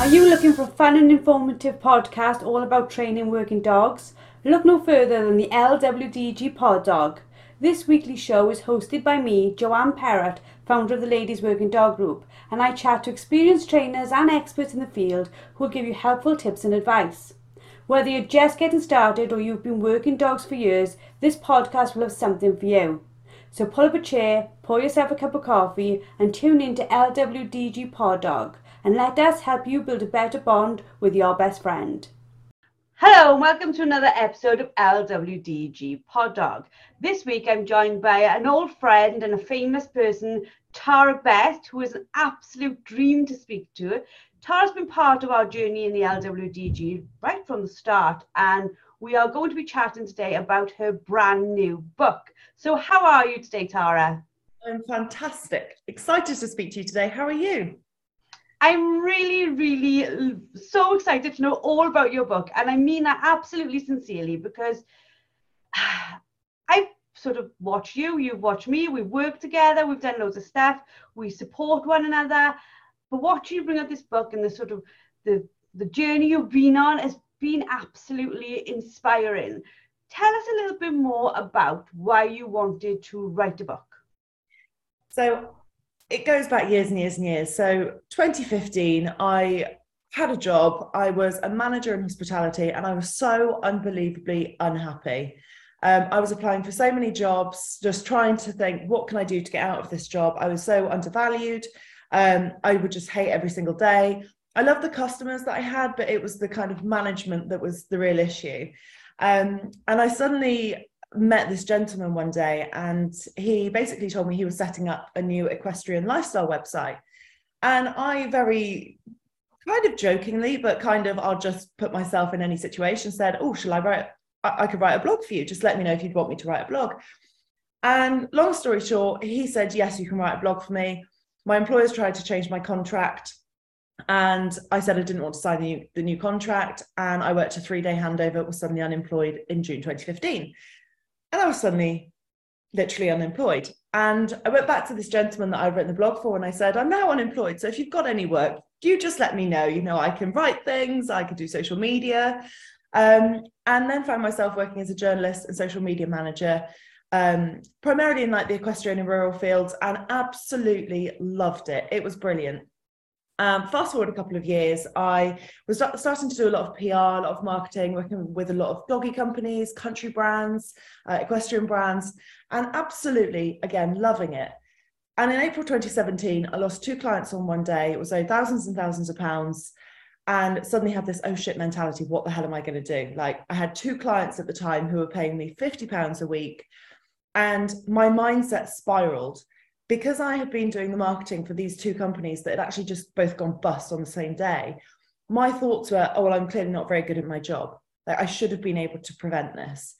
Are you looking for a fun and informative podcast all about training working dogs? Look no further than the LWDG Pod Dog. This weekly show is hosted by me, Joanne Perrott, founder of the Ladies Working Dog Group, and I chat to experienced trainers and experts in the field who will give you helpful tips and advice. Whether you're just getting started or you've been working dogs for years, this podcast will have something for you. So pull up a chair, pour yourself a cup of coffee, and tune in to LWDG Pod Dog, and let us help you build a better bond with your best friend. Hello, and welcome to another episode of LWDG Pod Dog. This week I'm joined by an old friend and a famous person, Tara Best, who is an absolute dream to speak to. Tara's been part of our journey in the LWDG right from the start, and we are going to be chatting today about her brand new book. So, how are you today, Tara? I'm fantastic. Excited to speak to you today. How are you? I'm really, really so excited to know all about your book. And I mean that absolutely sincerely because I've sort of watched you, you've watched me, we've worked together, we've done loads of stuff, we support one another. But watching you bring out this book and the sort of the the journey you've been on has been absolutely inspiring. Tell us a little bit more about why you wanted to write a book. So it goes back years and years and years. So 2015, I had a job. I was a manager in hospitality and I was so unbelievably unhappy. Um, I was applying for so many jobs, just trying to think, what can I do to get out of this job? I was so undervalued. Um, I would just hate every single day. I loved the customers that I had, but it was the kind of management that was the real issue. Um, and I suddenly met this gentleman one day and he basically told me he was setting up a new equestrian lifestyle website. And I very kind of jokingly, but kind of I'll just put myself in any situation, said, Oh, shall I write? I, I could write a blog for you. Just let me know if you'd want me to write a blog. And long story short, he said, Yes, you can write a blog for me. My employers tried to change my contract. And I said I didn't want to sign the new, the new contract. And I worked a three day handover, was suddenly unemployed in June 2015. And I was suddenly literally unemployed. And I went back to this gentleman that I'd written the blog for and I said, I'm now unemployed. So if you've got any work, you just let me know. You know, I can write things, I can do social media. Um, and then found myself working as a journalist and social media manager, um, primarily in like the equestrian and rural fields, and absolutely loved it. It was brilliant. Um, fast forward a couple of years, I was starting to do a lot of PR, a lot of marketing, working with a lot of doggy companies, country brands, uh, equestrian brands, and absolutely, again, loving it. And in April 2017, I lost two clients on one day. It was owed thousands and thousands of pounds. And suddenly had this oh shit mentality. What the hell am I going to do? Like, I had two clients at the time who were paying me 50 pounds a week. And my mindset spiraled because I had been doing the marketing for these two companies that had actually just both gone bust on the same day, my thoughts were, oh, well, I'm clearly not very good at my job. Like I should have been able to prevent this.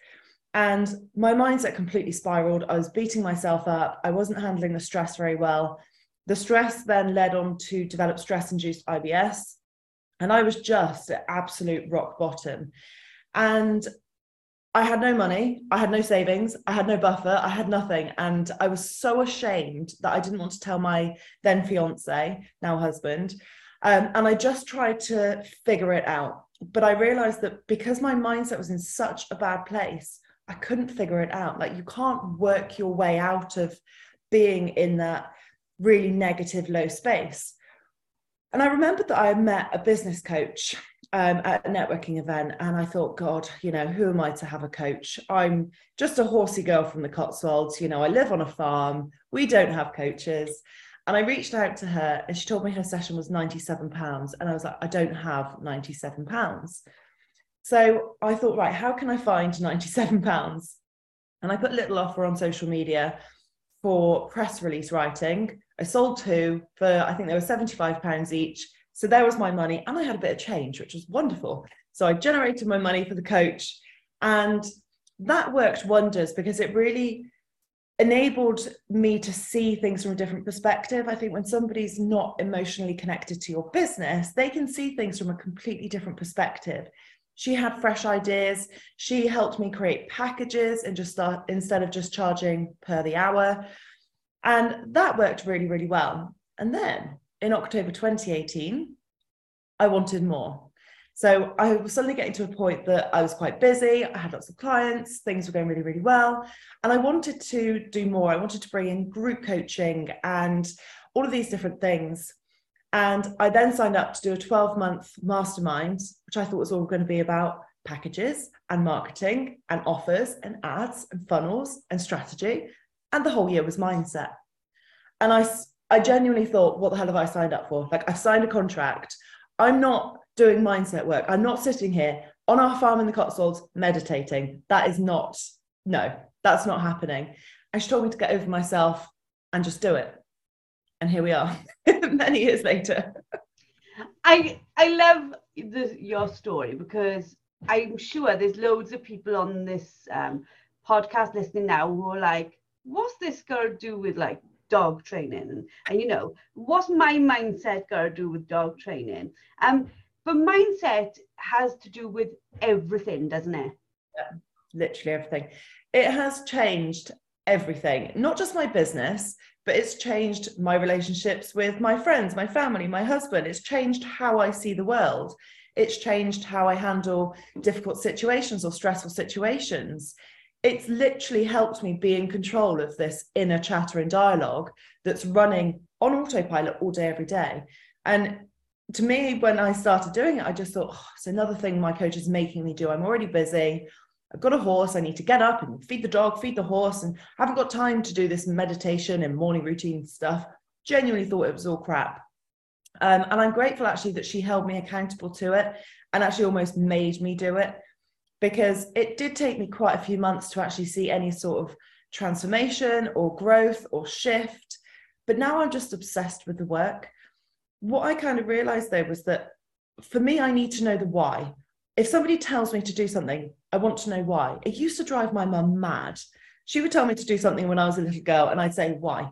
And my mindset completely spiraled. I was beating myself up. I wasn't handling the stress very well. The stress then led on to develop stress induced IBS. And I was just at absolute rock bottom. And I had no money, I had no savings, I had no buffer, I had nothing. And I was so ashamed that I didn't want to tell my then fiance, now husband. Um, and I just tried to figure it out. But I realized that because my mindset was in such a bad place, I couldn't figure it out. Like you can't work your way out of being in that really negative low space. And I remembered that I had met a business coach um, at a networking event and I thought, God, you know, who am I to have a coach? I'm just a horsey girl from the Cotswolds. You know, I live on a farm. We don't have coaches. And I reached out to her and she told me her session was £97. And I was like, I don't have £97. So I thought, right, how can I find £97? And I put a little offer on social media for press release writing. I sold two for, I think they were £75 each so there was my money, and I had a bit of change, which was wonderful. So I generated my money for the coach, and that worked wonders because it really enabled me to see things from a different perspective. I think when somebody's not emotionally connected to your business, they can see things from a completely different perspective. she had fresh ideas. She helped me create packages and just start instead of just charging per the hour. And that worked really, really well. And then in October 2018, I wanted more. So I was suddenly getting to a point that I was quite busy. I had lots of clients, things were going really, really well. And I wanted to do more. I wanted to bring in group coaching and all of these different things. And I then signed up to do a 12 month mastermind, which I thought was all going to be about packages and marketing and offers and ads and funnels and strategy. And the whole year was mindset. And I, I genuinely thought, what the hell have I signed up for? Like, I've signed a contract. I'm not doing mindset work. I'm not sitting here on our farm in the Cotswolds meditating. That is not, no, that's not happening. And she told me to get over myself and just do it. And here we are, many years later. I I love the, your story because I'm sure there's loads of people on this um, podcast listening now who are like, what's this girl do with like dog training? And, and you know, what's my mindset got to do with dog training? Um, but mindset has to do with everything, doesn't it? Yeah, literally everything. It has changed everything, not just my business, but it's changed my relationships with my friends, my family, my husband. It's changed how I see the world. It's changed how I handle difficult situations or stressful situations. It's literally helped me be in control of this inner chatter and dialogue that's running on autopilot all day, every day. And to me, when I started doing it, I just thought, oh, it's another thing my coach is making me do. I'm already busy. I've got a horse. I need to get up and feed the dog, feed the horse, and I haven't got time to do this meditation and morning routine stuff. Genuinely thought it was all crap. Um, and I'm grateful actually that she held me accountable to it and actually almost made me do it because it did take me quite a few months to actually see any sort of transformation or growth or shift. But now I'm just obsessed with the work what I kind of realized though was that for me, I need to know the why. If somebody tells me to do something, I want to know why. It used to drive my mum mad. She would tell me to do something when I was a little girl, and I'd say, why?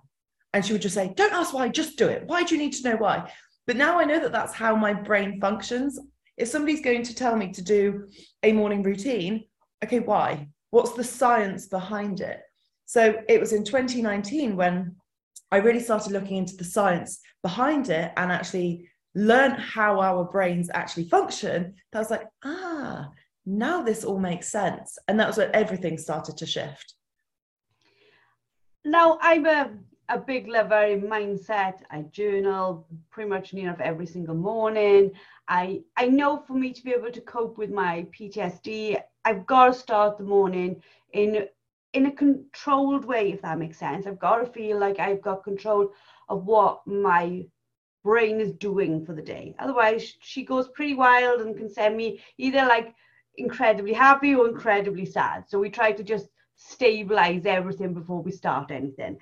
And she would just say, don't ask why, just do it. Why do you need to know why? But now I know that that's how my brain functions. If somebody's going to tell me to do a morning routine, okay, why? What's the science behind it? So it was in 2019 when I really started looking into the science behind it and actually learn how our brains actually function. I was like, ah, now this all makes sense. And that was when everything started to shift. Now, I'm a, a big in mindset. I journal pretty much near enough every single morning. I, I know for me to be able to cope with my PTSD, I've got to start the morning in in a controlled way, if that makes sense. I've got to feel like I've got control of what my brain is doing for the day. Otherwise, she goes pretty wild and can send me either like incredibly happy or incredibly sad. So we try to just stabilize everything before we start anything.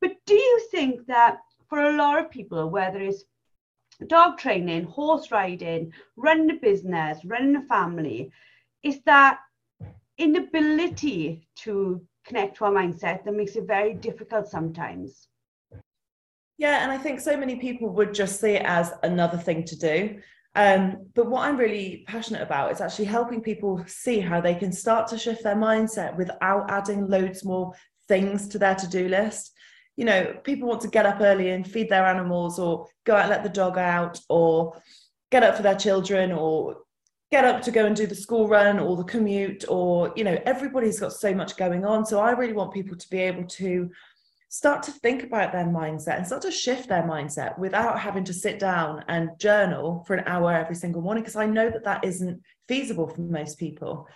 But do you think that for a lot of people, whether it's dog training, horse riding, running a business, running a family, is that inability to connect to our mindset that makes it very difficult sometimes. Yeah, and I think so many people would just see it as another thing to do. Um, but what I'm really passionate about is actually helping people see how they can start to shift their mindset without adding loads more things to their to do list. You know, people want to get up early and feed their animals, or go out and let the dog out, or get up for their children, or get up to go and do the school run or the commute or you know everybody's got so much going on. So i really want people to be able to start to think about their mindset and start to shift their mindset without having to sit down and journal for an hour every single morning because i know that that isn't feasible for most people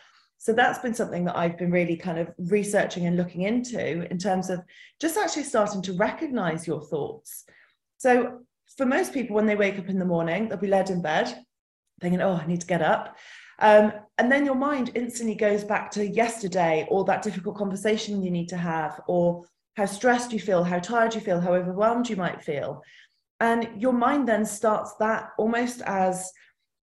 so that's been something that i've been really kind of researching and looking into in terms of just actually starting to recognize your thoughts so for most people when they wake up in the morning they'll be led in bed thinking, oh, I need to get up. Um, and then your mind instantly goes back to yesterday or that difficult conversation you need to have, or how stressed you feel, how tired you feel, how overwhelmed you might feel. And your mind then starts that almost as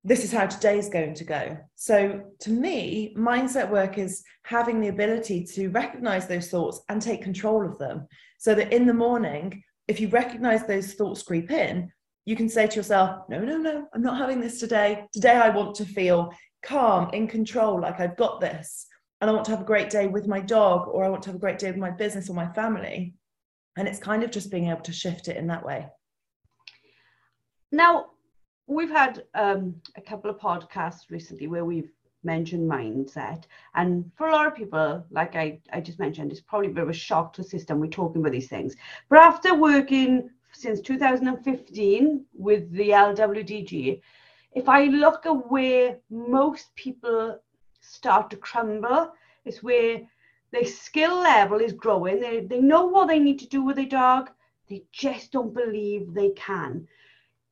this is how today's going to go. So to me, mindset work is having the ability to recognize those thoughts and take control of them. So that in the morning, if you recognize those thoughts creep in, you can say to yourself, no, no, no, I'm not having this today. Today, I want to feel calm, in control, like I've got this, and I want to have a great day with my dog, or I want to have a great day with my business or my family. And it's kind of just being able to shift it in that way. Now, we've had um, a couple of podcasts recently where we've mentioned mindset. And for a lot of people, like I, I just mentioned, it's probably a bit of a shock to the system. We're talking about these things. But after working since 2015 with the LWDG, if I look at where most people start to crumble, it's where their skill level is growing. They, they know what they need to do with their dog. They just don't believe they can.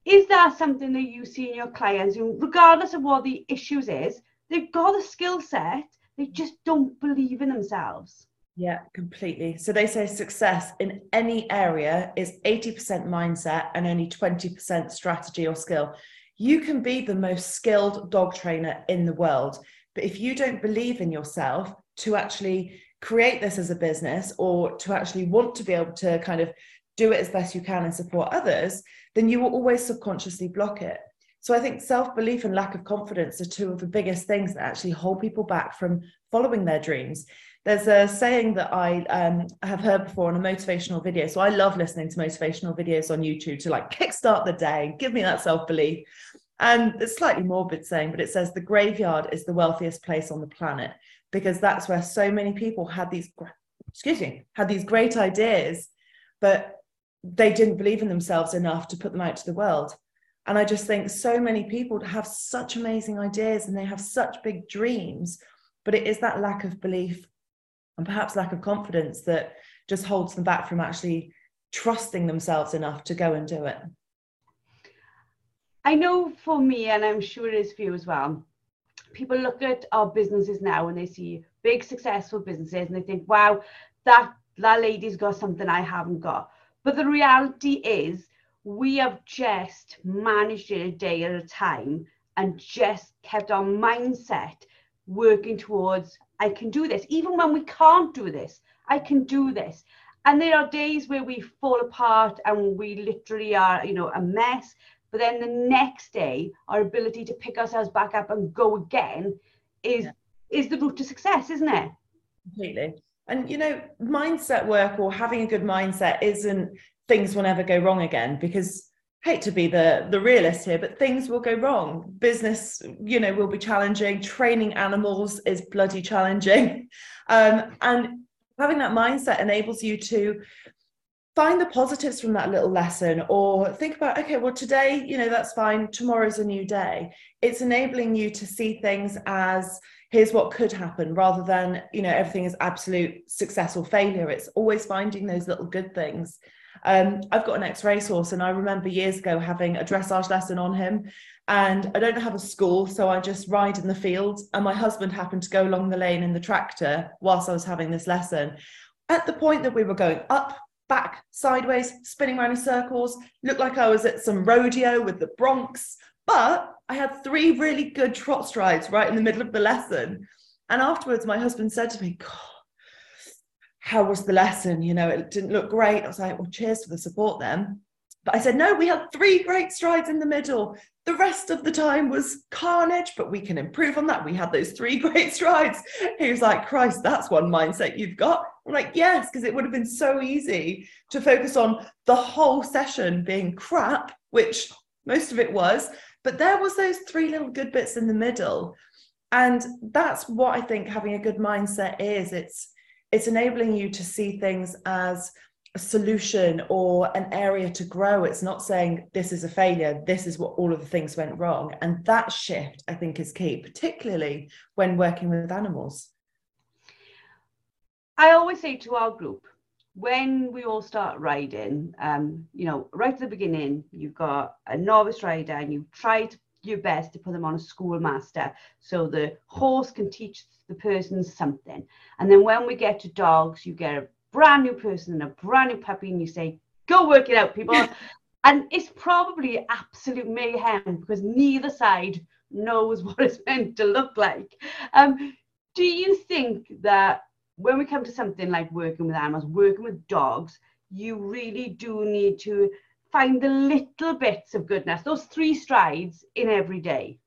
Is that something that you see in your clients, who, regardless of what the issues is, they've got the skill set, they just don't believe in themselves. Yeah, completely. So they say success in any area is 80% mindset and only 20% strategy or skill. You can be the most skilled dog trainer in the world, but if you don't believe in yourself to actually create this as a business or to actually want to be able to kind of do it as best you can and support others, then you will always subconsciously block it. So I think self belief and lack of confidence are two of the biggest things that actually hold people back from following their dreams. There's a saying that I um, have heard before in a motivational video. So I love listening to motivational videos on YouTube to like kickstart the day, give me that self belief. And it's slightly morbid saying, but it says the graveyard is the wealthiest place on the planet because that's where so many people had these, excuse me, had these great ideas, but they didn't believe in themselves enough to put them out to the world. And I just think so many people have such amazing ideas and they have such big dreams, but it is that lack of belief and perhaps lack of confidence that just holds them back from actually trusting themselves enough to go and do it. I know for me, and I'm sure it is for you as well, people look at our businesses now and they see big successful businesses and they think, wow, that, that lady's got something I haven't got. But the reality is, we have just managed it a day at a time and just kept our mindset working towards I can do this. Even when we can't do this, I can do this. And there are days where we fall apart and we literally are, you know, a mess. But then the next day, our ability to pick ourselves back up and go again is yeah. is the route to success, isn't it? Completely. And you know, mindset work or having a good mindset isn't things will never go wrong again because hate to be the the realist here but things will go wrong. Business you know will be challenging. Training animals is bloody challenging. Um, and having that mindset enables you to find the positives from that little lesson or think about okay well today you know that's fine. Tomorrow's a new day. It's enabling you to see things as here's what could happen rather than you know everything is absolute success or failure it's always finding those little good things um, I've got an ex racehorse, and I remember years ago having a dressage lesson on him. And I don't have a school, so I just ride in the field. And my husband happened to go along the lane in the tractor whilst I was having this lesson. At the point that we were going up, back, sideways, spinning around in circles, looked like I was at some rodeo with the broncs. But I had three really good trot strides right in the middle of the lesson. And afterwards, my husband said to me, God, how was the lesson? You know, it didn't look great. I was like, well, cheers for the support then. But I said, no, we had three great strides in the middle. The rest of the time was carnage, but we can improve on that. We had those three great strides. He was like, Christ, that's one mindset you've got. I'm like, yes, because it would have been so easy to focus on the whole session being crap, which most of it was. But there was those three little good bits in the middle. And that's what I think having a good mindset is. It's it's enabling you to see things as a solution or an area to grow. It's not saying this is a failure, this is what all of the things went wrong. And that shift, I think, is key, particularly when working with animals. I always say to our group, when we all start riding, um, you know, right at the beginning, you've got a novice rider and you try to your best to put them on a schoolmaster so the horse can teach the person something. And then when we get to dogs, you get a brand new person and a brand new puppy, and you say, go work it out, people. and it's probably absolute mayhem because neither side knows what it's meant to look like. Um, do you think that when we come to something like working with animals, working with dogs, you really do need to find the little bits of goodness, those three strides in every day?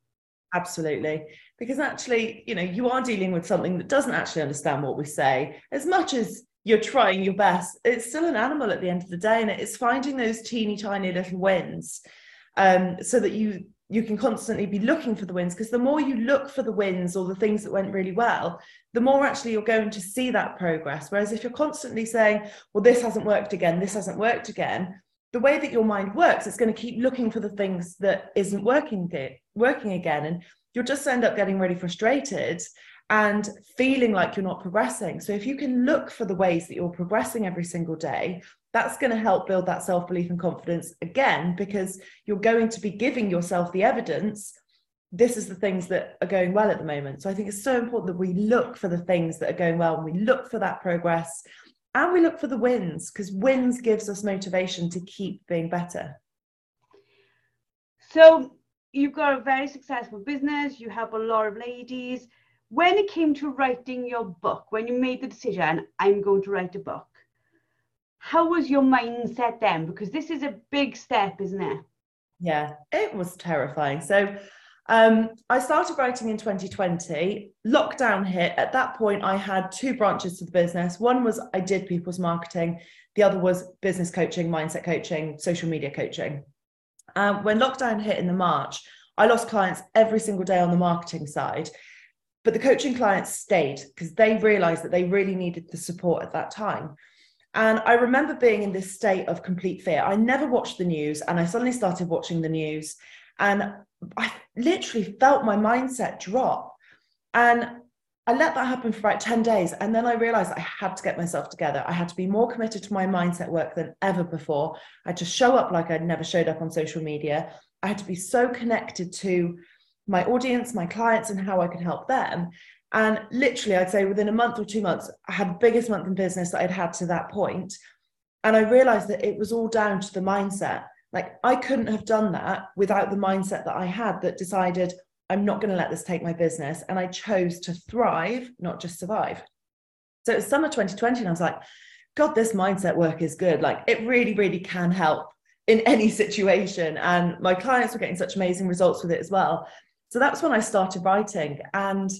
Absolutely. because actually, you know, you are dealing with something that doesn't actually understand what we say as much as you're trying your best. It's still an animal at the end of the day, and it's finding those teeny tiny little wins um, so that you you can constantly be looking for the wins because the more you look for the wins or the things that went really well the more actually you're going to see that progress. Whereas if you're constantly saying well this hasn't worked again this hasn't worked again the way that your mind works it's going to keep looking for the things that isn't working working again. And you'll just end up getting really frustrated and feeling like you're not progressing. So if you can look for the ways that you're progressing every single day that's going to help build that self belief and confidence again because you're going to be giving yourself the evidence this is the things that are going well at the moment. So i think it's so important that we look for the things that are going well and we look for that progress and we look for the wins because wins gives us motivation to keep being better. So you've got a very successful business you help a lot of ladies when it came to writing your book when you made the decision i'm going to write a book how was your mindset then? Because this is a big step, isn't it? Yeah, it was terrifying. So um, I started writing in 2020. Lockdown hit. At that point, I had two branches to the business. One was I did people's marketing, the other was business coaching, mindset coaching, social media coaching. Um, when lockdown hit in the March, I lost clients every single day on the marketing side. But the coaching clients stayed because they realized that they really needed the support at that time. And I remember being in this state of complete fear. I never watched the news, and I suddenly started watching the news, and I literally felt my mindset drop. And I let that happen for about 10 days. And then I realized I had to get myself together. I had to be more committed to my mindset work than ever before. I had to show up like I'd never showed up on social media. I had to be so connected to my audience, my clients, and how I could help them. And literally, I'd say within a month or two months, I had the biggest month in business that I'd had to that point. And I realized that it was all down to the mindset. Like I couldn't have done that without the mindset that I had that decided, I'm not going to let this take my business. And I chose to thrive, not just survive. So it was summer 2020, and I was like, God, this mindset work is good. Like it really, really can help in any situation. And my clients were getting such amazing results with it as well. So that's when I started writing. And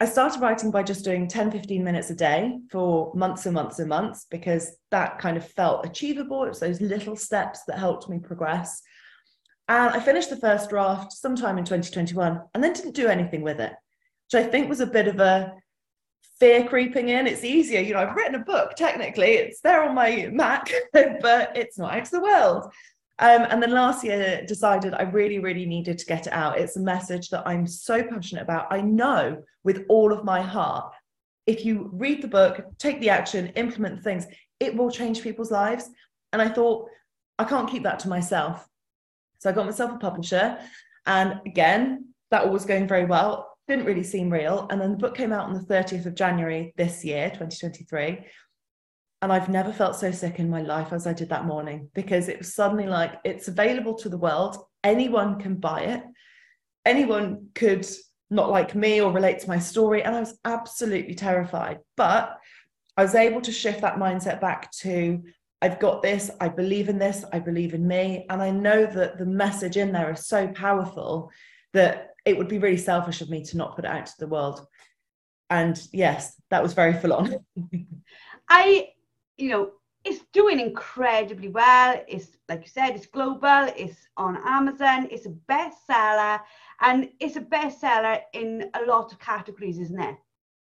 I started writing by just doing 10, 15 minutes a day for months and months and months because that kind of felt achievable. It was those little steps that helped me progress. And I finished the first draft sometime in 2021 and then didn't do anything with it, which I think was a bit of a fear creeping in. It's easier, you know, I've written a book, technically, it's there on my Mac, but it's not out to the world. Um, and then last year decided I really, really needed to get it out. It's a message that I'm so passionate about. I know with all of my heart, if you read the book, take the action, implement things, it will change people's lives. And I thought, I can't keep that to myself. So I got myself a publisher. And again, that all was going very well. Didn't really seem real. And then the book came out on the 30th of January this year, 2023. And I've never felt so sick in my life as I did that morning because it was suddenly like it's available to the world. Anyone can buy it. Anyone could not like me or relate to my story. And I was absolutely terrified. But I was able to shift that mindset back to I've got this, I believe in this, I believe in me. And I know that the message in there is so powerful that it would be really selfish of me to not put it out to the world. And yes, that was very full on. I you know, it's doing incredibly well. It's like you said, it's global, it's on Amazon, it's a bestseller, and it's a bestseller in a lot of categories, isn't it?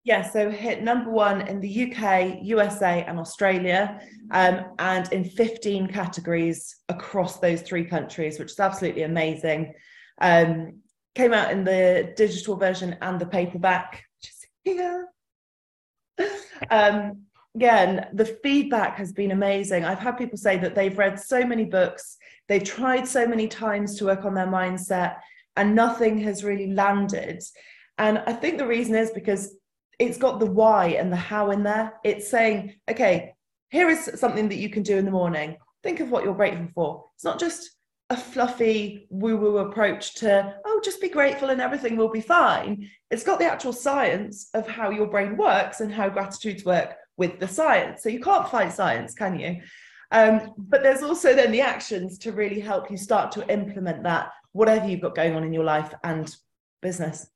Yeah, so hit number one in the UK, USA, and Australia, um, and in 15 categories across those three countries, which is absolutely amazing. Um, came out in the digital version and the paperback, which is here. um, again, the feedback has been amazing. I've had people say that they've read so many books, they've tried so many times to work on their mindset, and nothing has really landed. And I think the reason is because it's got the why and the how in there. It's saying, okay, here is something that you can do in the morning. Think of what you're grateful for. It's not just a fluffy woo woo approach to, oh, just be grateful and everything will be fine. It's got the actual science of how your brain works and how gratitudes work with the science. So you can't fight science, can you? Um, but there's also then the actions to really help you start to implement that, whatever you've got going on in your life and business.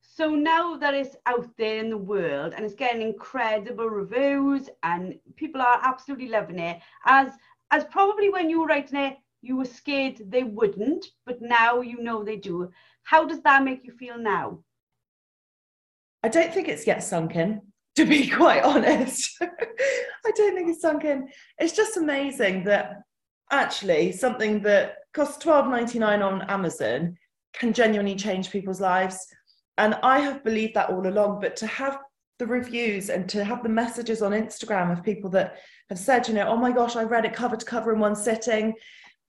So now that it's out there in the world and it's getting incredible reviews and people are absolutely loving it, as as probably when you were writing it, you were scared they wouldn't, but now you know they do. How does that make you feel now? I don't think it's yet sunk in, to be quite honest. I don't think it's sunk in. It's just amazing that actually something that costs $12.99 on Amazon can genuinely change people's lives. And I have believed that all along, but to have the reviews and to have the messages on Instagram of people that have said, you know, oh my gosh, I read it cover to cover in one sitting.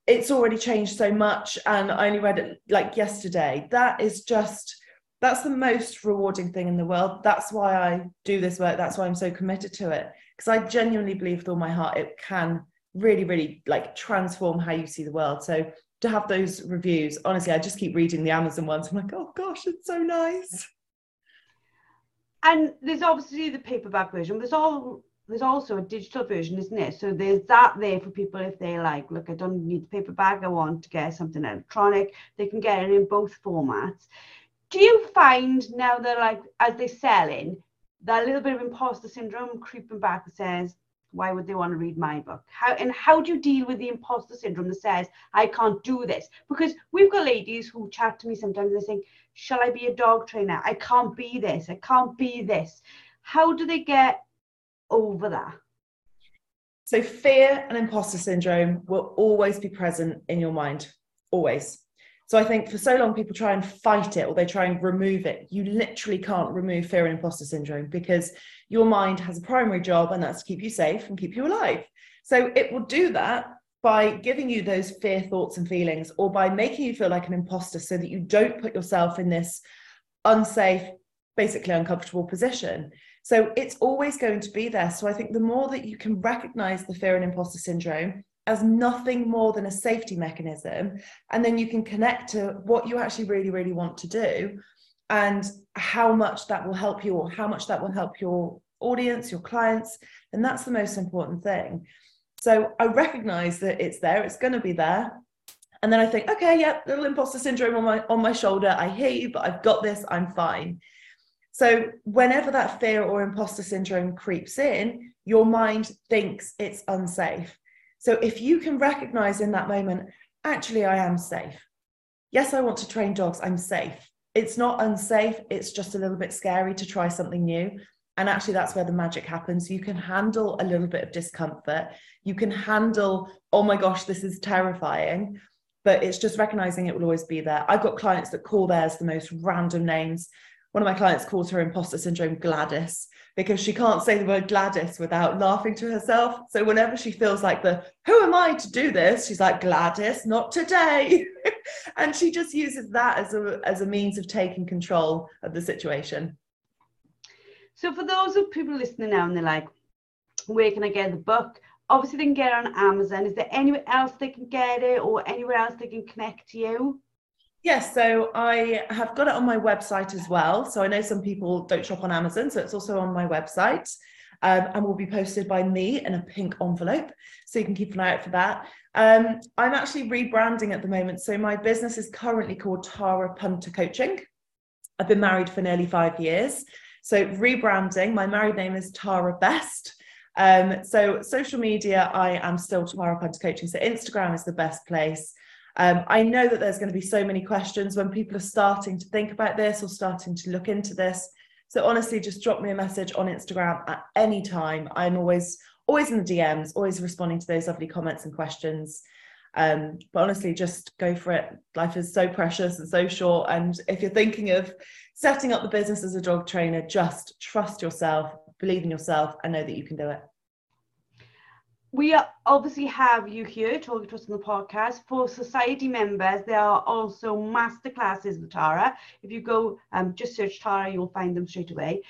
It's already changed so much. And I only read it like yesterday. That is just, that's the most rewarding thing in the world. That's why I do this work. That's why I'm so committed to it. Because I genuinely believe with all my heart it can really, really like transform how you see the world. So to have those reviews, honestly, I just keep reading the Amazon ones. I'm like, oh gosh, it's so nice. And there's obviously the paperback version. There's all there's also a digital version, isn't it? So there's that there for people if they like, look, I don't need the paperback, I want to get something electronic. They can get it in both formats. Do you find now that like as they're selling, that little bit of imposter syndrome creeping back that says, why would they want to read my book? How and how do you deal with the imposter syndrome that says i can't do this? Because we've got ladies who chat to me sometimes and they think shall i be a dog trainer? I can't be this. I can't be this. How do they get over that? So fear and imposter syndrome will always be present in your mind always so I think for so long people try and fight it or they try and remove it. You literally can't remove fear and imposter syndrome because your mind has a primary job and that's to keep you safe and keep you alive. So it will do that by giving you those fear thoughts and feelings or by making you feel like an imposter so that you don't put yourself in this unsafe, basically uncomfortable position. So it's always going to be there. So I think the more that you can recognize the fear and imposter syndrome as nothing more than a safety mechanism. And then you can connect to what you actually really, really want to do and how much that will help you or how much that will help your audience, your clients. And that's the most important thing. So I recognize that it's there, it's going to be there. And then I think, okay, yeah, little imposter syndrome on my on my shoulder. I hear you, but I've got this, I'm fine. So whenever that fear or imposter syndrome creeps in, your mind thinks it's unsafe. So if you can recognize in that moment, actually, I am safe. Yes, I want to train dogs, I'm safe. It's not unsafe, it's just a little bit scary to try something new. And actually, that's where the magic happens. You can handle a little bit of discomfort. You can handle, oh my gosh, this is terrifying. But it's just recognizing it will always be there. I've got clients that call theirs the most random names. One of my clients calls her imposter syndrome Gladys because she can't say the word Gladys without laughing to herself. So whenever she feels like the who am I to do this, she's like Gladys, not today. and she just uses that as a as a means of taking control of the situation. So for those of people listening now and they're like, where can I get the book? Obviously they can get it on Amazon. Is there anywhere else they can get it or anywhere else they can connect to you? Yes, so I have got it on my website as well. So I know some people don't shop on Amazon, so it's also on my website um, and will be posted by me in a pink envelope. So you can keep an eye out for that. Um, I'm actually rebranding at the moment. So my business is currently called Tara Punter Coaching. I've been married for nearly five years. So rebranding, my married name is Tara Best. Um, so social media, I am still Tara Punter Coaching. So Instagram is the best place. Um, I know that there's going to be so many questions when people are starting to think about this or starting to look into this. So honestly, just drop me a message on Instagram at any time. I'm always always in the DMs, always responding to those lovely comments and questions. Um, but honestly, just go for it. Life is so precious and so short. And if you're thinking of setting up the business as a dog trainer, just trust yourself, believe in yourself, and know that you can do it we obviously have you here talking to us on the podcast. For society members, there are also masterclasses with Tara. If you go um, just search Tara, you'll find them straight away.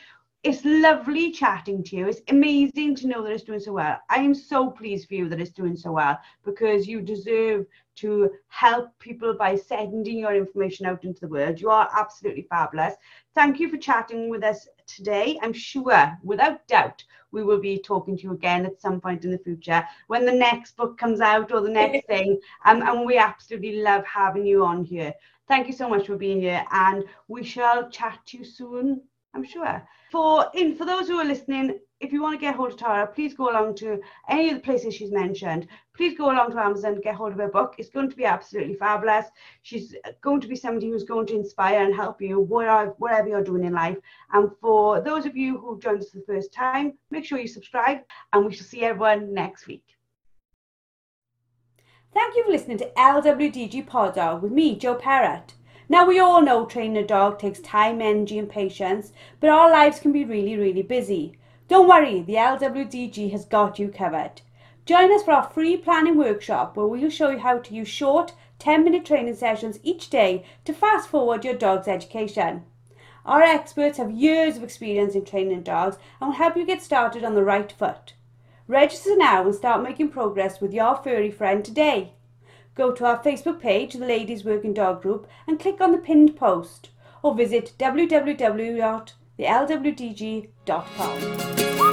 It's lovely chatting to you. It's amazing to know that it's doing so well. I am so pleased for you that it's doing so well because you deserve to help people by sending your information out into the world. You are absolutely fabulous. Thank you for chatting with us today. I'm sure, without doubt, we will be talking to you again at some point in the future when the next book comes out or the next thing. Um, and we absolutely love having you on here. Thank you so much for being here, and we shall chat to you soon, I'm sure. For in for those who are listening, if you want to get hold of Tara, please go along to any of the places she's mentioned. Please go along to Amazon, get hold of her book. It's going to be absolutely fabulous. She's going to be somebody who's going to inspire and help you whatever you're doing in life. And for those of you who've joined us for the first time, make sure you subscribe, and we shall see everyone next week. Thank you for listening to LWDG Pod with me, Jo Perrott. Now, we all know training a dog takes time, energy, and patience, but our lives can be really, really busy. Don't worry, the LWDG has got you covered. Join us for our free planning workshop where we'll show you how to use short 10 minute training sessions each day to fast forward your dog's education. Our experts have years of experience in training dogs and will help you get started on the right foot. Register now and start making progress with your furry friend today. Go to our Facebook page, the Ladies Working Dog Group, and click on the pinned post or visit www.thelwdg.com.